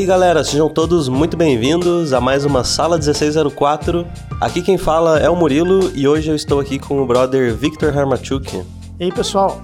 E aí galera, sejam todos muito bem-vindos a mais uma Sala 1604. Aqui quem fala é o Murilo e hoje eu estou aqui com o brother Victor Harmachuk. E aí pessoal?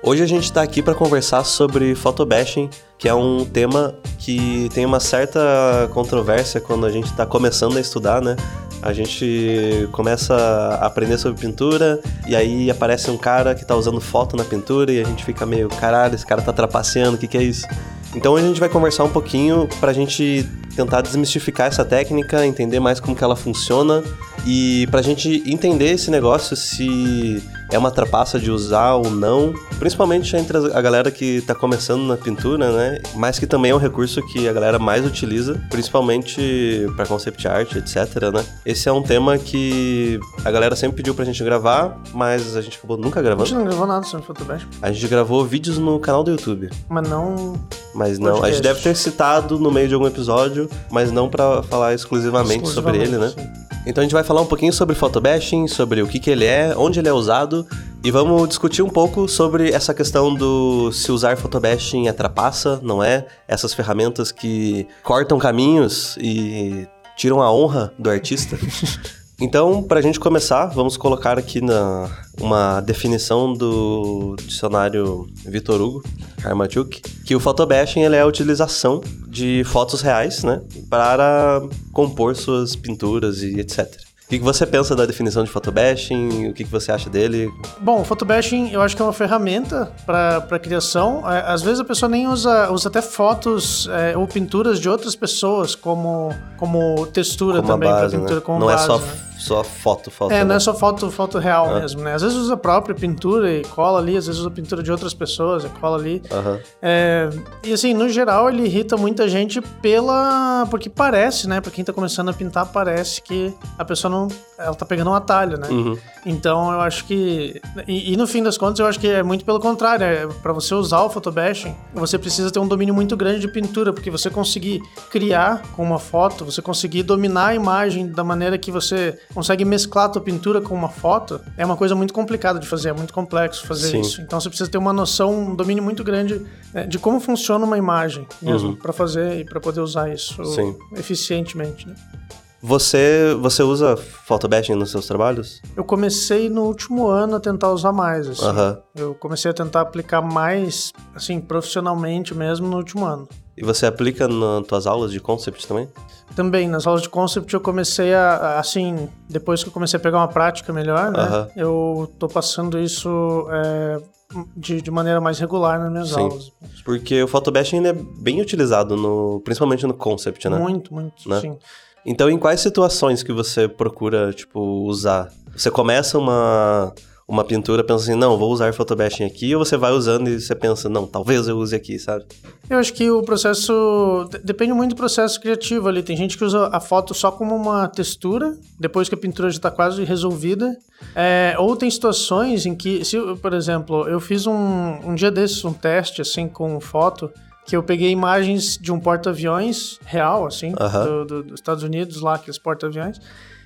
Hoje a gente está aqui para conversar sobre photobashing, que é um tema que tem uma certa controvérsia quando a gente está começando a estudar, né? A gente começa a aprender sobre pintura e aí aparece um cara que tá usando foto na pintura e a gente fica meio, caralho, esse cara tá trapaceando, o que, que é isso? Então hoje a gente vai conversar um pouquinho pra gente tentar desmistificar essa técnica, entender mais como que ela funciona e pra gente entender esse negócio se é uma trapaça de usar ou não, principalmente entre a galera que tá começando na pintura, né? Mas que também é um recurso que a galera mais utiliza, principalmente para concept art, etc, né? Esse é um tema que a galera sempre pediu pra gente gravar, mas a gente acabou nunca gravando. A gente não gravou nada sobre Photobash. A gente gravou vídeos no canal do YouTube. Mas não. Mas não, podcast. a gente deve ter citado no meio de algum episódio, mas não para falar exclusivamente, exclusivamente, sobre ele, né? Sim. Então a gente vai falar um pouquinho sobre photobashing, sobre o que, que ele é, onde ele é usado e vamos discutir um pouco sobre essa questão do se usar photobashing é trapaça, não é? Essas ferramentas que cortam caminhos e tiram a honra do artista. Então, para a gente começar, vamos colocar aqui na uma definição do dicionário Vitor Hugo Karmachuk, que o photobashing ele é a utilização de fotos reais, né, para compor suas pinturas e etc. O que, você pensa da definição de photobashing? O que, que você acha dele? Bom, photobashing eu acho que é uma ferramenta para criação. É, às vezes a pessoa nem usa, usa até fotos é, ou pinturas de outras pessoas como, como textura como também para pintura, né? como Não base, é só né? Só foto, foto. É, né? não é só foto, foto real ah. mesmo, né? Às vezes usa a própria pintura e cola ali, às vezes usa pintura de outras pessoas e cola ali. Uhum. É, e assim, no geral, ele irrita muita gente pela. Porque parece, né? Pra quem tá começando a pintar, parece que a pessoa não. Ela tá pegando um atalho, né? Uhum. Então eu acho que. E, e, no fim das contas, eu acho que é muito pelo contrário. É, para você usar o photobashing, você precisa ter um domínio muito grande de pintura, porque você conseguir criar com uma foto, você conseguir dominar a imagem da maneira que você consegue mesclar tua pintura com uma foto é uma coisa muito complicada de fazer, é muito complexo fazer Sim. isso. Então você precisa ter uma noção, um domínio muito grande né, de como funciona uma imagem mesmo, uhum. para fazer e para poder usar isso Sim. eficientemente. Né? Você, você usa photobashing nos seus trabalhos? Eu comecei no último ano a tentar usar mais, assim. Uhum. Eu comecei a tentar aplicar mais, assim, profissionalmente mesmo no último ano. E você aplica nas tuas aulas de concept também? Também, nas aulas de concept eu comecei a, assim, depois que eu comecei a pegar uma prática melhor, né? Uhum. Eu tô passando isso é, de, de maneira mais regular nas minhas Sim. aulas. Porque o photobashing é bem utilizado, no, principalmente no concept, né? Muito, muito, né? sim. Então, em quais situações que você procura, tipo, usar? Você começa uma uma pintura, pensa assim, não, vou usar photobashing aqui, ou você vai usando e você pensa, não, talvez eu use aqui, sabe? Eu acho que o processo depende muito do processo criativo ali. Tem gente que usa a foto só como uma textura, depois que a pintura já está quase resolvida. É, ou tem situações em que, se, por exemplo, eu fiz um, um dia desses um teste assim com foto que eu peguei imagens de um porta-aviões real, assim, uhum. do, do, dos Estados Unidos lá, aqueles porta-aviões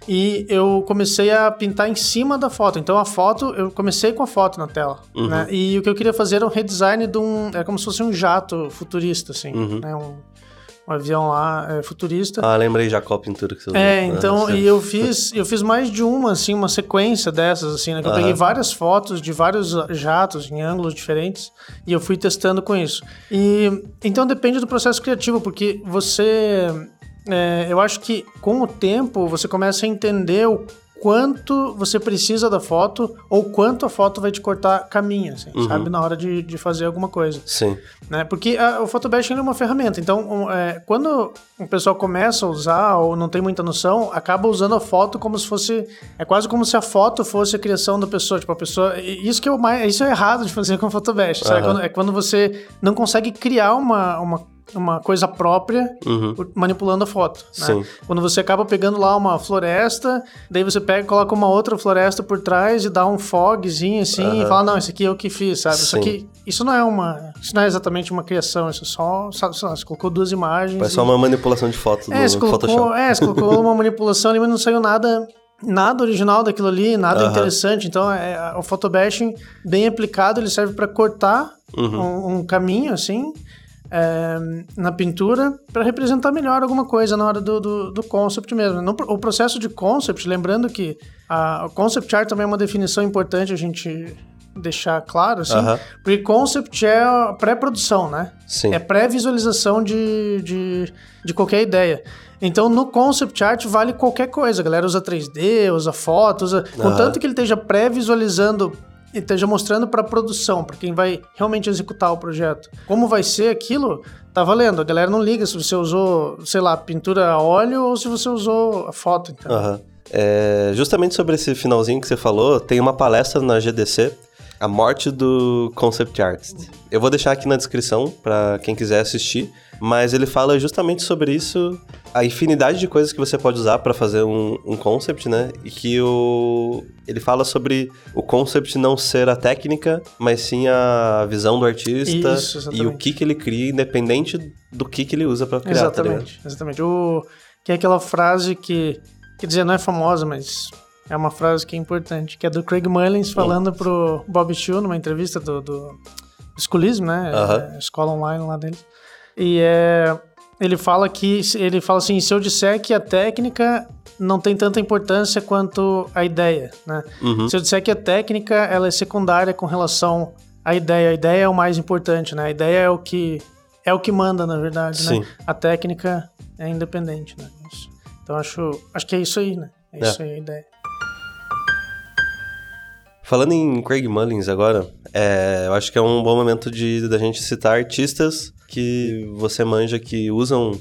e eu comecei a pintar em cima da foto. Então a foto, eu comecei com a foto na tela, uhum. né? E o que eu queria fazer era um redesign de um, é como se fosse um jato futurista, assim, uhum. né? Um, um avião lá é, futurista. Ah, lembrei já qual pintura que você usou. É, então, ah, e eu fiz, eu fiz mais de uma, assim, uma sequência dessas, assim, né? Que eu peguei várias fotos de vários jatos em ângulos diferentes e eu fui testando com isso. E então depende do processo criativo, porque você é, eu acho que com o tempo você começa a entender o quanto você precisa da foto ou quanto a foto vai te cortar caminho, assim, uhum. sabe? Na hora de, de fazer alguma coisa. Sim. Né? Porque a, o photobashing é uma ferramenta. Então, um, é, quando o pessoal começa a usar ou não tem muita noção, acaba usando a foto como se fosse... É quase como se a foto fosse a criação da pessoa. Tipo, a pessoa... Isso que é mais... Isso é errado de fazer com o photobashing, uhum. É, quando, é quando você não consegue criar uma, uma uma coisa própria uhum. manipulando a foto. Né? Quando você acaba pegando lá uma floresta, daí você pega coloca uma outra floresta por trás e dá um fogzinho assim uhum. e fala, não, isso aqui é o que fiz, sabe? Isso aqui, isso não é uma. Isso não é exatamente uma criação, isso é só. Sabe, lá, você colocou duas imagens. É e... só uma manipulação de foto é, do colocou, Photoshop. É, você colocou uma manipulação ali, mas não saiu nada nada original daquilo ali, nada Uhum. interessante. Então, é, o photobashing bem aplicado, ele serve para cortar Uhum. um, um caminho, assim, é, na pintura para representar melhor alguma coisa na hora do, do, do concept mesmo. No, o processo de concept, lembrando que a, concept art também é uma definição importante a gente deixar claro, assim, porque concept é pré-produção, né? Sim. É pré-visualização de, de, de qualquer ideia. Então, no concept art vale qualquer coisa. A galera usa 3D, usa fotos, usa... contanto que ele esteja pré-visualizando e esteja mostrando para produção, para quem vai realmente executar o projeto. Como vai ser aquilo, tá valendo. A galera não liga se você usou, sei lá, pintura a óleo ou se você usou a foto. Então. Uhum. É, justamente sobre esse finalzinho que você falou, tem uma palestra na GDC a morte do concept artist. Eu vou deixar aqui na descrição para quem quiser assistir, mas ele fala justamente sobre isso, a infinidade de coisas que você pode usar para fazer um, um, concept, né? E que o ele fala sobre o concept não ser a técnica, mas sim a visão do artista isso, e o que que ele cria, independente do que que ele usa para criar. Tá exatamente, tá exatamente. O que é aquela frase que quer dizer não é famosa, mas é uma frase que é importante, que é do Craig Mullins falando pro Bob Chu numa entrevista do, do Schoolism, né? Uh -huh. é, escola online lá dele. E é, ele fala que ele fala assim, se eu disser que a técnica não tem tanta importância quanto a ideia, né? Uhum. Se eu disser que a técnica ela é secundária com relação à ideia, a ideia é o mais importante, né? A ideia é o que é o que manda, na verdade, Sim. né? A técnica é independente, né? Então acho, acho que é isso aí, né? É, é. isso aí a ideia. Falando em Craig Mullins agora, é, eu acho que é um bom momento de da gente citar artistas que você manja que usam,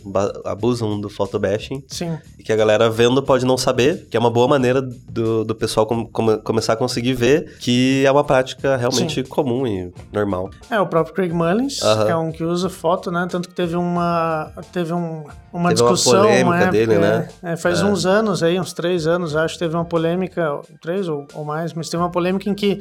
abusam do photobashing. Sim. E que a galera vendo pode não saber, que é uma boa maneira do, do pessoal com, com, começar a conseguir ver que é uma prática realmente Sim. comum e normal. É, o próprio Craig Mullins uh -huh. é um que usa foto, né? Tanto que teve uma, teve um, uma teve discussão. Uma polêmica época, dele, né? É, faz é. uns anos aí, uns três anos, acho, teve uma polêmica, três ou, ou mais, mas teve uma polêmica em que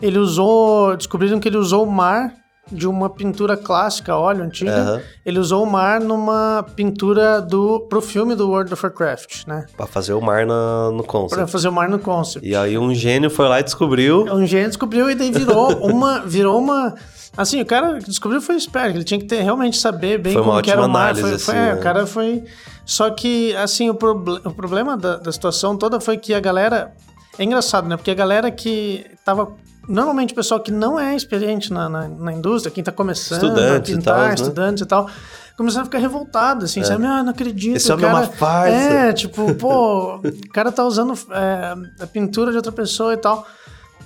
ele usou, descobriram que ele usou o mar de uma pintura clássica, óleo antiga. Uhum. Ele usou o mar numa pintura do pro filme do World of Warcraft, né? Pra fazer o mar no, no concept. Pra fazer o mar no concept. E aí um gênio foi lá e descobriu. Um gênio descobriu e daí virou uma virou uma Assim, o cara descobriu foi esperto, ele tinha que ter, realmente saber bem foi como que era o mar. Foi, assim, foi, né? é, o cara foi. Só que, assim, o, proble o problema da, da situação toda foi que a galera. É engraçado, né? Porque a galera que tava normalmente o pessoal que não é experiente na, na, na indústria, quem está começando estudantes a pintar, e tal, né? estudantes e tal, começaram a ficar revoltado, assim, é. sabe? Ah, não acredito. Esse é uma farsa. É, tipo, pô, o cara tá usando é, a pintura de outra pessoa e tal.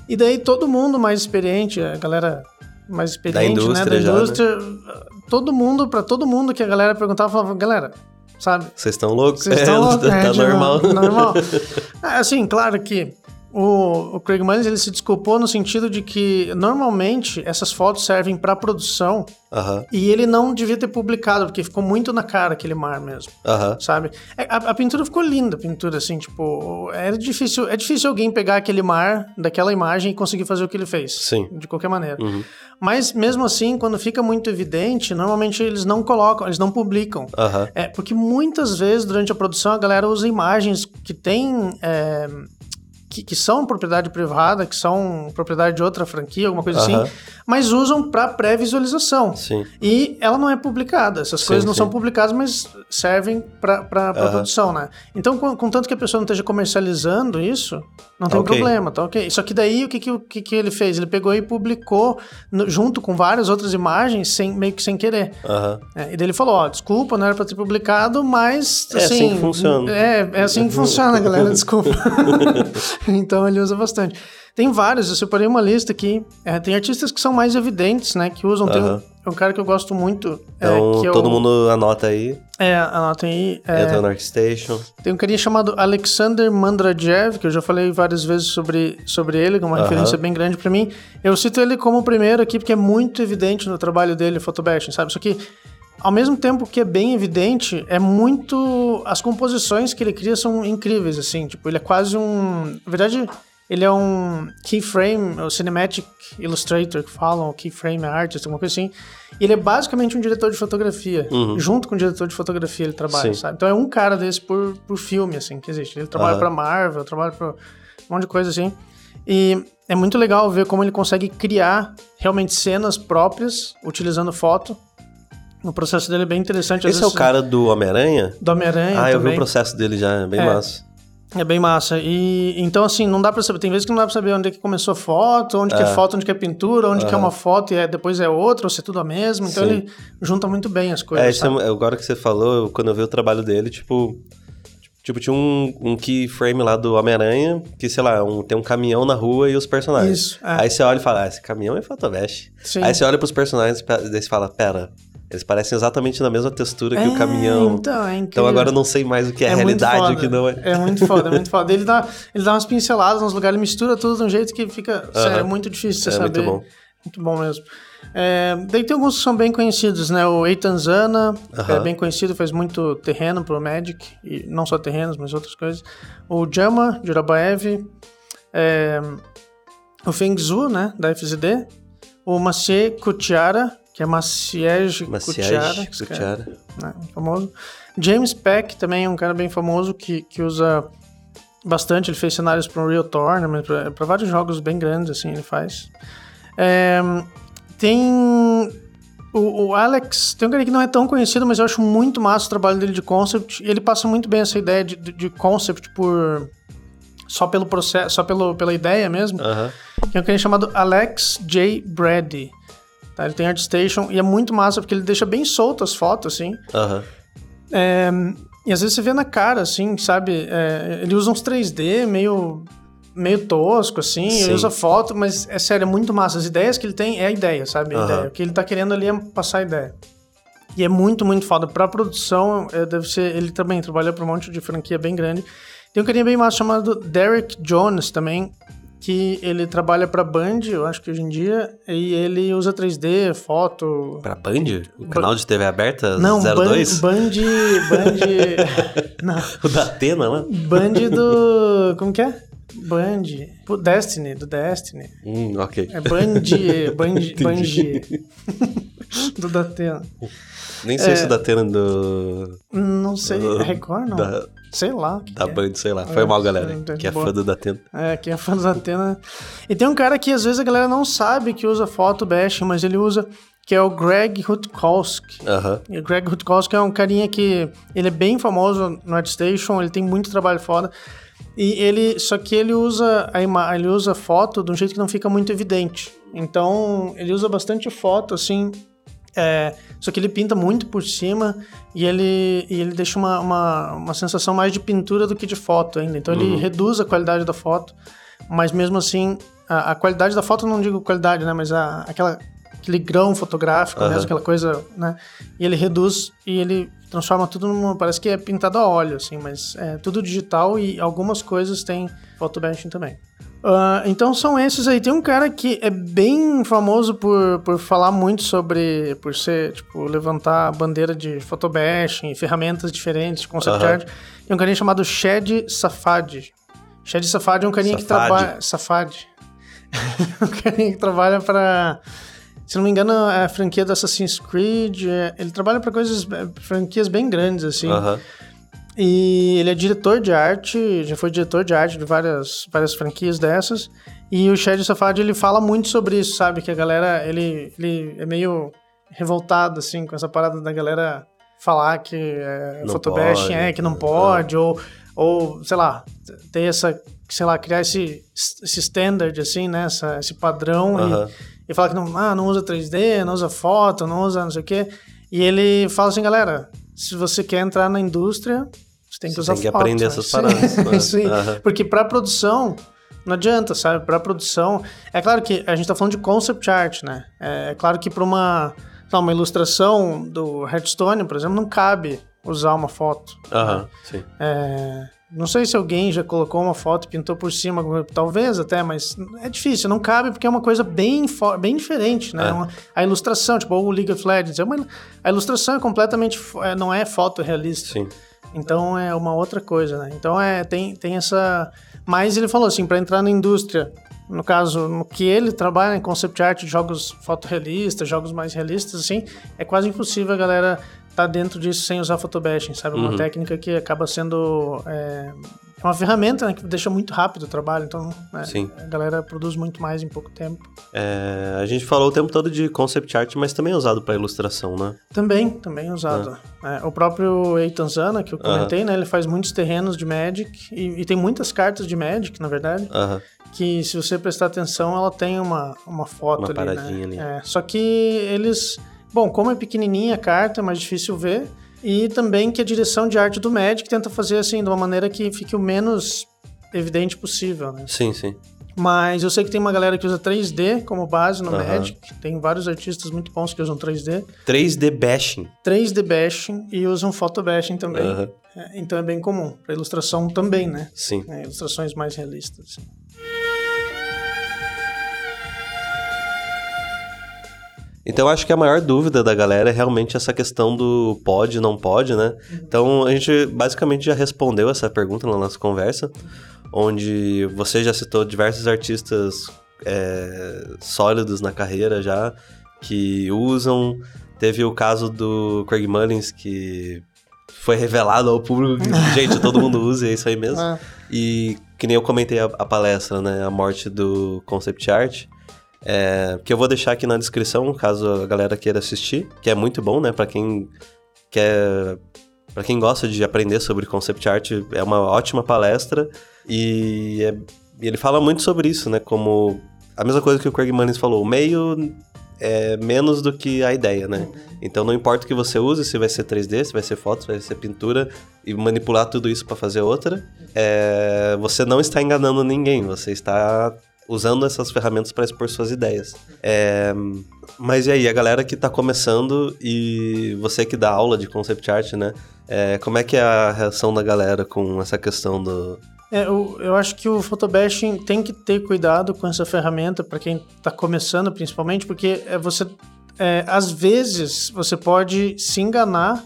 E daí todo mundo mais experiente, a galera mais experiente, da né, da indústria, né? todo mundo, para todo mundo que a galera perguntava, falava, galera, sabe? Vocês estão loucos? Vocês estão loucos? tá é, normal. normal. É, assim, claro que o, o Craig Mullins ele se desculpou no sentido de que normalmente essas fotos servem para produção Uhum. e ele não devia ter publicado porque ficou muito na cara aquele mar mesmo, Uhum. sabe? É, A, a pintura ficou linda, a pintura assim, tipo, era difícil, é difícil alguém pegar aquele mar daquela imagem e conseguir fazer o que ele fez, Sim. de qualquer maneira. Uhum. Mas mesmo assim, quando fica muito evidente, normalmente eles não colocam, eles não publicam. É, porque muitas vezes durante a produção a galera usa imagens que tem. é, que, que são propriedade privada, que são propriedade de outra franquia, alguma coisa Aham. assim, mas usam para pré-visualização. E ela não é publicada. Essas Sim, coisas não sim. são publicadas, mas servem para Aham. produção, né? Então, contanto que a pessoa não esteja comercializando isso, não tem ok. problema, tá ok. Só que daí, o que, que, o que, que ele fez? Ele pegou e publicou no- junto com várias outras imagens, sem, meio que sem querer. Aham. É, e daí ele falou, ó, desculpa, não era pra ter publicado, mas, É assim... assim que funciona. É, é assim que funciona, galera, desculpa. então ele usa bastante. Tem vários, eu separei uma lista aqui. É, tem artistas que são mais evidentes, né, que usam. Tem Aham. um cara que eu gosto muito, é, Então, é todo o- mundo anota aí. É, anotem aí. é, Entra no Artstation. tem um carinha chamado Alexander Mandrajev, que eu já falei várias vezes sobre, sobre ele, que é uma Aham. referência bem grande pra mim. Eu cito ele como o primeiro aqui, porque é muito evidente no trabalho dele, photobashing, sabe? Só que, ao mesmo tempo que é bem evidente, é muito... As composições que ele cria são incríveis, assim. Tipo, ele é quase um... Na verdade, ele é um keyframe, o cinematic illustrator que falam, keyframe artist, alguma coisa assim. E ele é basicamente um diretor de fotografia. Uhum. Junto com o diretor de fotografia ele trabalha, Sim. sabe? Então é um cara desse por, por filme, assim, que existe. Ele trabalha Aham. pra Marvel, trabalha pra um monte de coisa assim. E é muito legal ver como ele consegue criar realmente cenas próprias, utilizando foto. O processo dele é bem interessante. Esse é o cara do Homem-Aranha? Do Homem-Aranha. Ah, eu vi o processo dele já, é bem é, massa. É bem massa. E então, assim, não dá pra saber. Tem vezes que não dá pra saber onde é que começou a foto, onde é. que é foto, onde que é pintura, onde que é uma foto e é, depois é outra, ou se é tudo a mesma. Então Sim. ele junta muito bem as coisas. É, é, agora que você falou, quando eu vi o trabalho dele, tipo. Tipo, tinha um, um keyframe lá do Homem-Aranha, que, sei lá, um, tem um caminhão na rua e os personagens. Isso. É. Aí você olha e fala, ah, esse caminhão é. Sim. Aí você olha pros personagens e você fala, pera, eles parecem exatamente na mesma textura que é, o caminhão. Então, é incrível. Então agora eu não sei mais o que é, é realidade e o que não é. É muito foda, é muito foda. Ele dá, ele dá umas pinceladas nos lugares, ele mistura tudo de um jeito que fica. Uh -huh. sério, é muito difícil você é saber. Muito bom. Muito bom mesmo. É, daí tem alguns que são bem conhecidos, né? O Eitan Zana uh -huh. é bem conhecido, faz muito terreno pro Magic, e não só terrenos, mas outras coisas. O Jama, de Urabaev. É, o Feng Zhu, né? Da FZD. O Maciej Kutiara, que é Maciej. Kutiara. Né, famoso. James Peck também é um cara bem famoso que, que usa bastante. Ele fez cenários para o Real Tournament, para vários jogos bem grandes, assim, ele faz. É, tem o, o, Alex, tem um cara que não é tão conhecido, mas eu acho muito massa o trabalho dele de concept. Ele passa muito bem essa ideia de, de, de concept por só pelo processo, só pelo, pela ideia mesmo. Uh -huh. Que é um cara chamado Alex J. Brady. Tá? Ele tem ArtStation e é muito massa porque ele deixa bem solto as fotos, assim. Uhum. É, e às vezes você vê na cara, assim, sabe? É, ele usa uns 3D meio, meio tosco, assim. Sim. Ele usa foto, mas é sério, é muito massa. As ideias que ele tem é a ideia, sabe? A uhum. ideia. O que ele tá querendo ali é passar a ideia. E é muito, muito foda. Pra produção, é, deve ser. Ele também trabalha pra um monte de franquia bem grande. Tem um carinha bem massa chamado Derek Jones também, que ele trabalha para Band, eu acho que hoje em dia, e ele usa 3D, foto. Para Band? O canal de TV aberta não, 02? Band, Band, Band não. O da Atena, né? Band do, como que é? Band, Destiny, do Destiny. Hum, ok. É Band, Band, Band, do Datena. Nem sei é, se o Datena do... Não sei, é Record não? Da, Sei lá. Da é. Band, sei lá. Foi é, mal, galera. É, que é fã do Datena. É, que é fã do Datena. E tem um cara que às vezes a galera não sabe que usa foto bashing, mas ele usa, que é o Greg Rutkowski. Uhum. E o Greg Rutkowski é um carinha que ele é bem famoso no ArtStation, ele tem muito trabalho foda. E ele, só que ele usa a ima ele usa foto de um jeito que não fica muito evidente. Então, ele usa bastante foto assim, é, só que ele pinta muito por cima e ele, e ele deixa uma, uma, uma, sensação mais de pintura do que de foto ainda. Então ele uhum. reduz a qualidade da foto, mas mesmo assim, a, a, qualidade da foto, não digo qualidade, né? Mas a, aquela, aquele grão fotográfico, uhum. mesmo, aquela coisa, né? E ele reduz e ele transforma tudo numa. Parece que é pintado a óleo, assim, mas é tudo digital e algumas coisas tem photobashing também. Uh, então são esses aí. Tem um cara que é bem famoso por, por falar muito sobre. por ser, tipo, levantar a bandeira de photobashing, ferramentas diferentes, concept uhum. art. Tem um carinha chamado Shed Safad. Shed Safad é um carinha que trabalha. Safad. um carinha que trabalha para se não me engano, é a franquia do Assassin's Creed. É, ele trabalha para coisas, é, franquias bem grandes, assim. Uhum. E ele é diretor de arte, já foi diretor de arte de várias, várias franquias dessas. E o Shed Safad, ele fala muito sobre isso, sabe? Que a galera, ele, ele é meio revoltado, assim, com essa parada da galera falar que é, photobashing é, que não pode, é. ou, ou, sei lá, ter essa, sei lá, criar esse, esse standard, assim, né? Essa, esse padrão uhum. e, e falar que não, ah, não usa 3D, não usa foto, não usa não sei o quê. E ele fala assim, galera, se você quer entrar na indústria, você tem que usar tem que aprender né? essas paradas. Né? Sim, uhum. porque para produção não adianta, sabe? Para produção, é claro que a gente está falando de concept art, né? É, é claro que para uma uma ilustração do Hearthstone, por exemplo, não cabe usar uma foto. Aham, né? sim. É, não sei se alguém já colocou uma foto e pintou por cima, talvez até, mas é difícil, não cabe porque é uma coisa bem, bem diferente, né? É. Uma, a ilustração, tipo o League of Legends, é uma, a ilustração é completamente, é, não é fotorrealista. Sim. Então é uma outra coisa, né? Então é, tem, tem essa. Mas ele falou assim, para entrar na indústria, no caso, no que ele trabalha em concept art, jogos fotorrealistas, jogos mais realistas, assim, é quase impossível a galera tá dentro disso sem usar photobashing, sabe? Uma Uhum. técnica que acaba sendo é, é uma ferramenta né, que deixa muito rápido o trabalho, então né, a galera produz muito mais em pouco tempo. É, a gente falou o tempo todo de concept art, mas também é usado para ilustração, né? Também, também é usado. É, o próprio Eitan Zana, que eu comentei, né? Ele faz muitos terrenos de Magic e, e tem muitas cartas de Magic, na verdade, Aham. que se você prestar atenção, ela tem uma, uma foto Uma ali, paradinha né? ali. É, só que eles... Bom, como é pequenininha a carta, é mais difícil ver. E também que a direção de arte do Magic tenta fazer assim, de uma maneira que fique o menos evidente possível, né? Sim, sim. Mas eu sei que tem uma galera que usa 3D como base no Aham. Magic. Tem vários artistas muito bons que usam 3D. 3D bashing. 3D bashing e usam photo bashing também. É, então é bem comum. Para ilustração também, né? Sim. É, ilustrações mais realistas. Então acho que a maior dúvida da galera é realmente essa questão do pode, não pode, né? Então a gente basicamente já respondeu essa pergunta na nossa conversa, onde você já citou diversos artistas é, sólidos na carreira já, que usam. Teve o caso do Craig Mullins, que foi revelado ao público que, gente, todo mundo usa, e é isso aí mesmo. Ah, E que nem eu comentei a, a palestra, né? A morte do Concept Art. É, que eu vou deixar aqui na descrição, caso a galera queira assistir, que é muito bom, né? Pra quem quer. Pra quem gosta de aprender sobre concept art, é uma ótima palestra. E, é- e ele fala muito sobre isso, né? Como. A mesma coisa que o Craig Mullins falou, o meio é menos do que a ideia, né? Então não importa o que você use, se vai ser 3D, se vai ser foto, se vai ser pintura, e manipular tudo isso para fazer outra, é, você não está enganando ninguém, você está usando essas ferramentas para expor suas ideias. É, mas e aí, a galera que está começando e você que dá aula de concept art, né? É, como é que é a reação da galera com essa questão do... é, eu, eu acho que o photobashing tem que ter cuidado com essa ferramenta para quem está começando, principalmente, porque é, você, é, às vezes, você pode se enganar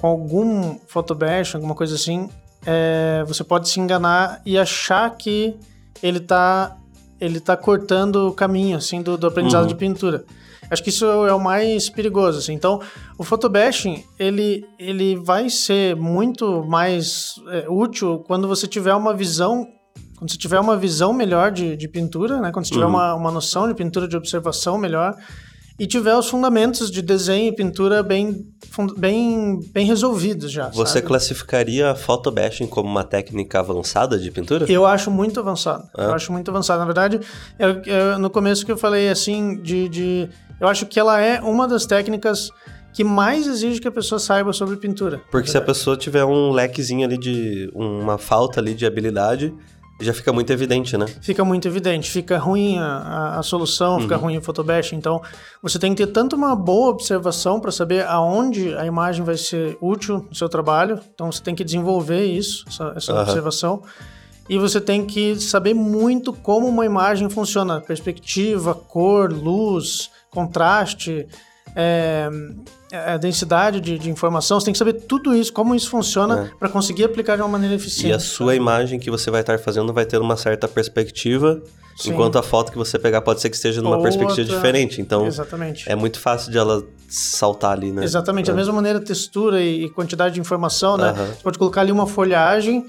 com algum photobashing, alguma coisa assim. é, você pode se enganar e achar que ele está ele tá cortando o caminho assim do, do aprendizado Uhum. de pintura. Acho que isso é o mais perigoso. Assim. Então, o photobashing ele, ele vai ser muito mais é, útil quando você tiver uma visão quando você tiver uma visão melhor de, de pintura, né? Quando você tiver Uhum. uma, uma noção de pintura de observação melhor e tiver os fundamentos de desenho e pintura bem, bem, bem resolvidos já. Você sabe? classificaria a photobashing como uma técnica avançada de pintura? Eu acho muito avançado. É? Eu acho muito avançado. Na verdade, eu- eu- no começo que eu falei assim, de, de. Eu acho que ela é uma das técnicas que mais exige que a pessoa saiba sobre pintura. Porque se a pessoa tiver um lequezinho ali de... uma falta ali de habilidade, já fica muito evidente, né? Fica muito evidente, fica ruim a, a- a solução, fica ruim o photobash. Então, você tem que ter tanto uma boa observação para saber aonde a imagem vai ser útil no seu trabalho. Então, você tem que desenvolver isso, essa, essa Aham. observação. E você tem que saber muito como uma imagem funciona: perspectiva, cor, luz, contraste, é, a densidade de, de informação. Você tem que saber tudo isso, como isso funciona, para conseguir aplicar de uma maneira eficiente. É. E a sua imagem que você vai estar fazendo vai ter uma certa perspectiva, Sim. enquanto a foto que você pegar pode ser que esteja numa Outra- perspectiva diferente. Então, Exatamente. é muito fácil de ela saltar ali, né? Exatamente, É. da mesma maneira, textura e, quantidade de informação, né? Você pode colocar ali uma folhagem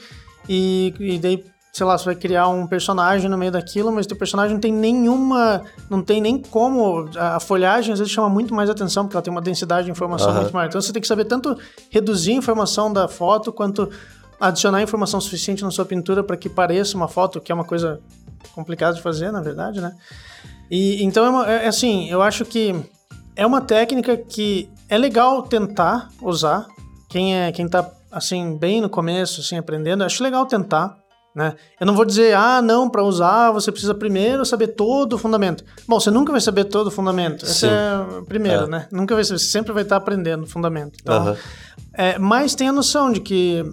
e, e daí, sei lá, você vai criar um personagem no meio daquilo, mas teu personagem não tem nenhuma, não tem nem como, a, folhagem às vezes chama muito mais atenção, porque ela tem uma densidade de informação Aham. muito maior. Então você tem que saber tanto reduzir a informação da foto, quanto adicionar informação suficiente na sua pintura para que pareça uma foto, que é uma coisa complicada de fazer, na verdade, né? E então é, uma- é assim, eu acho que é uma técnica que é legal tentar usar. Quem é quem tá assim bem no começo, assim aprendendo, eu acho legal tentar, né? Eu não vou dizer, ah, não, para usar você precisa primeiro saber todo o fundamento. Bom, você nunca vai saber todo o fundamento. Sim. é o primeiro, É. né? Nunca vai saber, você sempre vai estar aprendendo o fundamento. Então, é, mas tem a noção de que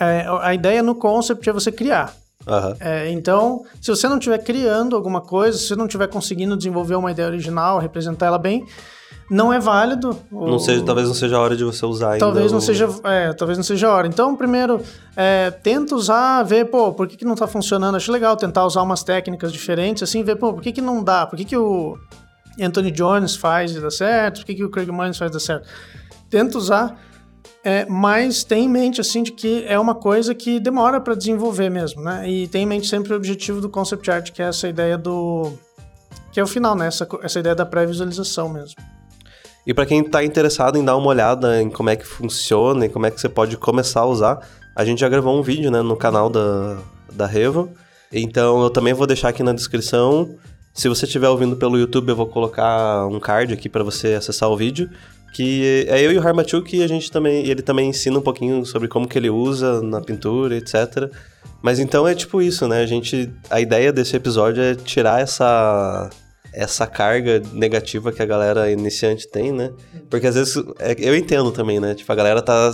é, a ideia no concept é você criar. É, então, se você não estiver criando alguma coisa, se você não estiver conseguindo desenvolver uma ideia original, representar ela bem, não é válido. Não seja, talvez não seja a hora de você usar ainda. Talvez não seja, é, talvez não seja a hora. Então, primeiro, é, tenta usar, ver, pô, por que, que não tá funcionando? Acho legal tentar usar umas técnicas diferentes, assim, ver, pô, por que, que não dá? Por que, que o Anthony Jones faz e dá certo? Por que, que o Craig Mullins faz e dá certo? tenta usar, é, mas tem em mente assim de que é uma coisa que demora para desenvolver mesmo, né? E tem em mente sempre o objetivo do concept art, que é essa ideia do que é o final, né? Essa, essa ideia da pré-visualização mesmo. E para quem está interessado em dar uma olhada em como é que funciona e como é que você pode começar a usar, a gente já gravou um vídeo né, no canal da, da Revo. Então eu também vou deixar aqui na descrição. Se você estiver ouvindo pelo YouTube, eu vou colocar um card aqui para você acessar o vídeo. Que é eu e o Harmachuk que a gente também. Ele também ensina um pouquinho sobre como que ele usa na pintura, etc. Mas então é tipo isso, né? A gente. A ideia desse episódio é tirar essa essa carga negativa que a galera iniciante tem, né? Porque às vezes é, eu entendo também, né? Tipo, a galera tá.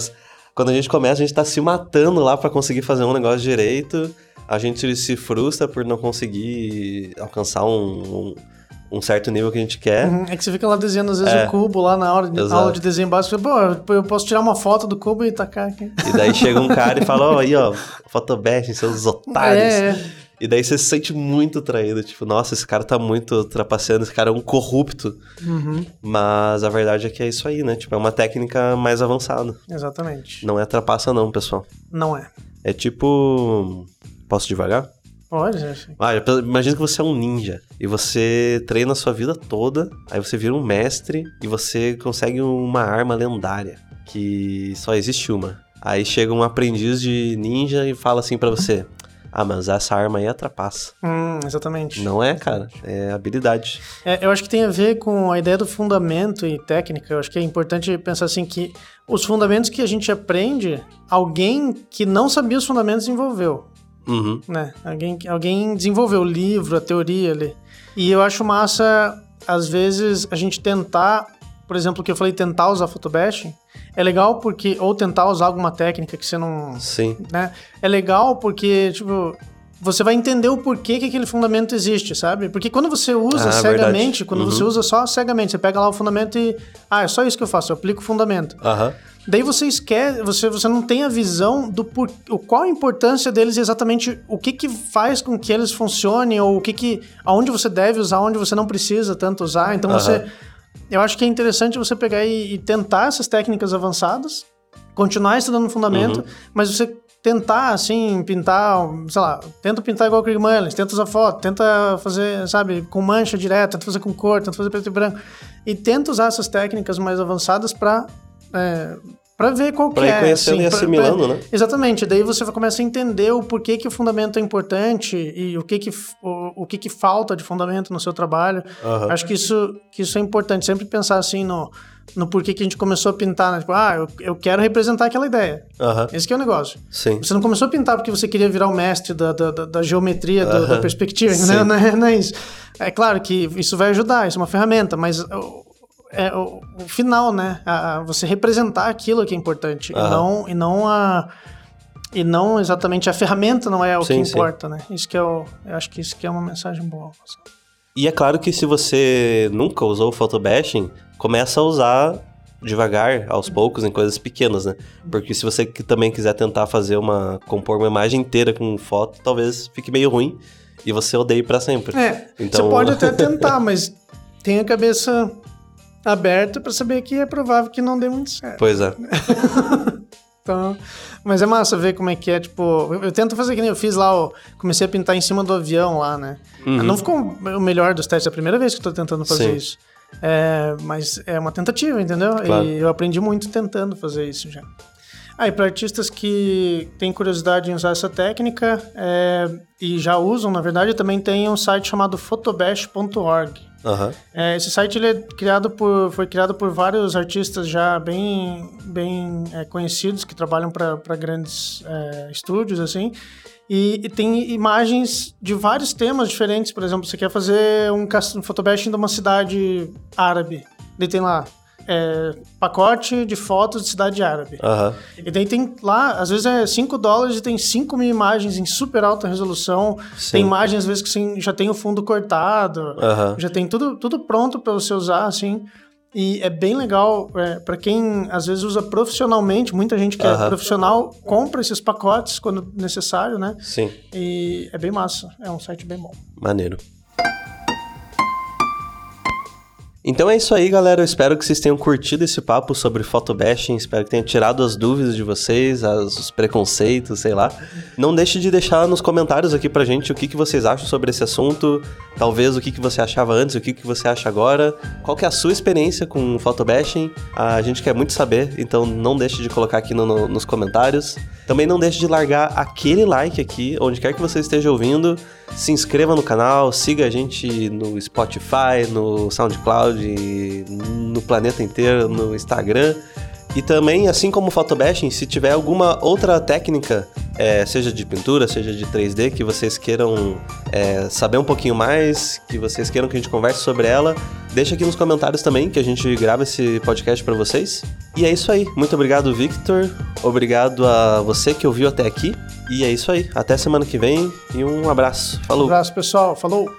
Quando a gente começa, a gente tá se matando lá para conseguir fazer um negócio direito. A gente se frustra por não conseguir alcançar um, um um certo nível que a gente quer. Uhum, é que você fica lá desenhando às vezes é, o cubo lá na hora de, aula de desenho básico. Pô, eu posso tirar uma foto do cubo e tacar aqui. E daí chega um cara e fala, ó, oh, aí ó, photobashing, seus otários. É, é. E daí você se sente muito traído, tipo, nossa, esse cara tá muito trapaceando, esse cara é um corrupto. Uhum. Mas a verdade é que é isso aí, né? Tipo, é uma técnica mais avançada. Exatamente. Não é trapaça não, pessoal. Não é. É tipo... Posso devagar? Pode, acho. Ah, imagina que você é um ninja e você treina a sua vida toda, aí você vira um mestre e você consegue uma arma lendária, que só existe uma. Aí chega um aprendiz de ninja e fala assim para você: ah, mas essa arma aí atrapassa. Hum, exatamente. Não é, cara. É habilidade. É, eu acho que tem a ver com a ideia do fundamento e técnica. Eu acho que é importante pensar assim que os fundamentos que a gente aprende, alguém que não sabia os fundamentos desenvolveu. Uhum. Né? Alguém, alguém desenvolveu o livro, a teoria ali. E eu acho massa, às vezes, a gente tentar, por exemplo, que eu falei, tentar usar photobashing, é legal porque. Ou tentar usar alguma técnica que você não. Sim. Né? É legal porque, tipo, você vai entender o porquê que aquele fundamento existe, sabe? Porque quando você usa ah, cegamente, verdade. quando uhum. você usa só cegamente, você pega lá o fundamento e. Ah, é só isso que eu faço, eu aplico o fundamento. Uhum. Daí você esquece, você, você não tem a visão do por, o, qual a importância deles e exatamente o que que faz com que eles funcionem, ou o que que. aonde você deve usar, onde você não precisa tanto usar. Então uhum. você eu acho que é interessante você pegar e, e tentar essas técnicas avançadas, continuar estudando fundamento, uhum. mas você tentar, assim, pintar, sei lá, tenta pintar igual o Craig Mullins, tenta usar foto, tenta fazer, sabe, com mancha direta, tenta fazer com cor, tenta fazer preto e branco. E tenta usar essas técnicas mais avançadas para é, para ver qual pra que ir é. conhecendo assim, e assimilando, pra, pra, né? Exatamente. Daí você começa a entender o porquê que o fundamento é importante e o que que, o, o que, que falta de fundamento no seu trabalho. Uhum. Acho que isso, que isso é importante. Sempre pensar assim no, no porquê que a gente começou a pintar, né? Tipo, ah, eu, eu quero representar aquela ideia. Uhum. Esse que é o negócio. Sim. Você não começou a pintar porque você queria virar o mestre da, da, da, geometria, uhum. da, da, perspectiva, né? Não é, não é isso. É claro que isso vai ajudar, isso é uma ferramenta, mas é o, o final, né? A, a você representar aquilo que é importante. E não, e não a. E não exatamente a ferramenta não é o sim, que importa, sim. né? Isso que é o, eu acho que isso que é uma mensagem boa. E é claro que se você nunca usou o photobashing, começa a usar devagar, aos poucos, em coisas pequenas, né? Porque se você também quiser tentar fazer uma compor uma imagem inteira com foto, talvez fique meio ruim e você odeie para sempre. É, então... você pode até tentar, mas tenha a cabeça aberto para saber que é provável que não dê muito certo. Pois é. então, mas é massa ver como é que é, tipo, eu, eu, tento fazer que nem eu fiz lá, comecei a pintar em cima do avião lá, né? Uhum. Não ficou o melhor dos testes, é a primeira vez que eu tô tentando fazer Sim. isso. É, mas é uma tentativa, entendeu? Claro. E eu aprendi muito tentando fazer isso já. Ah, e para artistas que têm curiosidade em usar essa técnica é, e já usam, na verdade, também tem um site chamado photobash.org. Uhum. É, esse site ele é criado por, foi criado por vários artistas já bem, bem é, conhecidos que trabalham para grandes é, estúdios assim. E, e, tem imagens de vários temas diferentes. Por exemplo, você quer fazer um, um de uma cidade árabe. Daí tem lá é, pacote de fotos de cidade árabe. Uhum. E daí tem lá, às vezes é 5 dólares e tem 5 mil imagens em super alta resolução. Sim. Tem imagens, às vezes, que já tem o fundo cortado, uhum. já tem tudo, tudo pronto para você usar, assim. E é bem legal é, para quem às vezes usa profissionalmente, muita gente que uhum. é profissional compra esses pacotes quando necessário, né? Sim. E é bem massa, é um site bem bom. Maneiro. Então é isso aí, galera. Eu espero que vocês tenham curtido esse papo sobre photobashing. Espero que tenha tirado as dúvidas de vocês, as, os preconceitos, sei lá. Não deixe de deixar nos comentários aqui pra gente o que, que vocês acham sobre esse assunto. Talvez o que, que você achava antes, o que, que você acha agora. Qual que é a sua experiência com photobashing? A gente quer muito saber, então não deixe de colocar aqui no, no, nos comentários. Também não deixe de largar aquele like aqui, onde quer que você esteja ouvindo. Se inscreva no canal, siga a gente no Spotify, no SoundCloud, no planeta inteiro, no Instagram. E também, assim como o photobashing, se tiver alguma outra técnica, é, seja de pintura, seja de 3D, que vocês queiram é, saber um pouquinho mais, que vocês queiram que a gente converse sobre ela, deixa aqui nos comentários também, que a gente grava esse podcast para vocês. E é isso aí. Muito obrigado, Victor. Obrigado a você que ouviu até aqui. E é isso aí. Até semana que vem e um abraço. Falou. Um abraço, pessoal. Falou.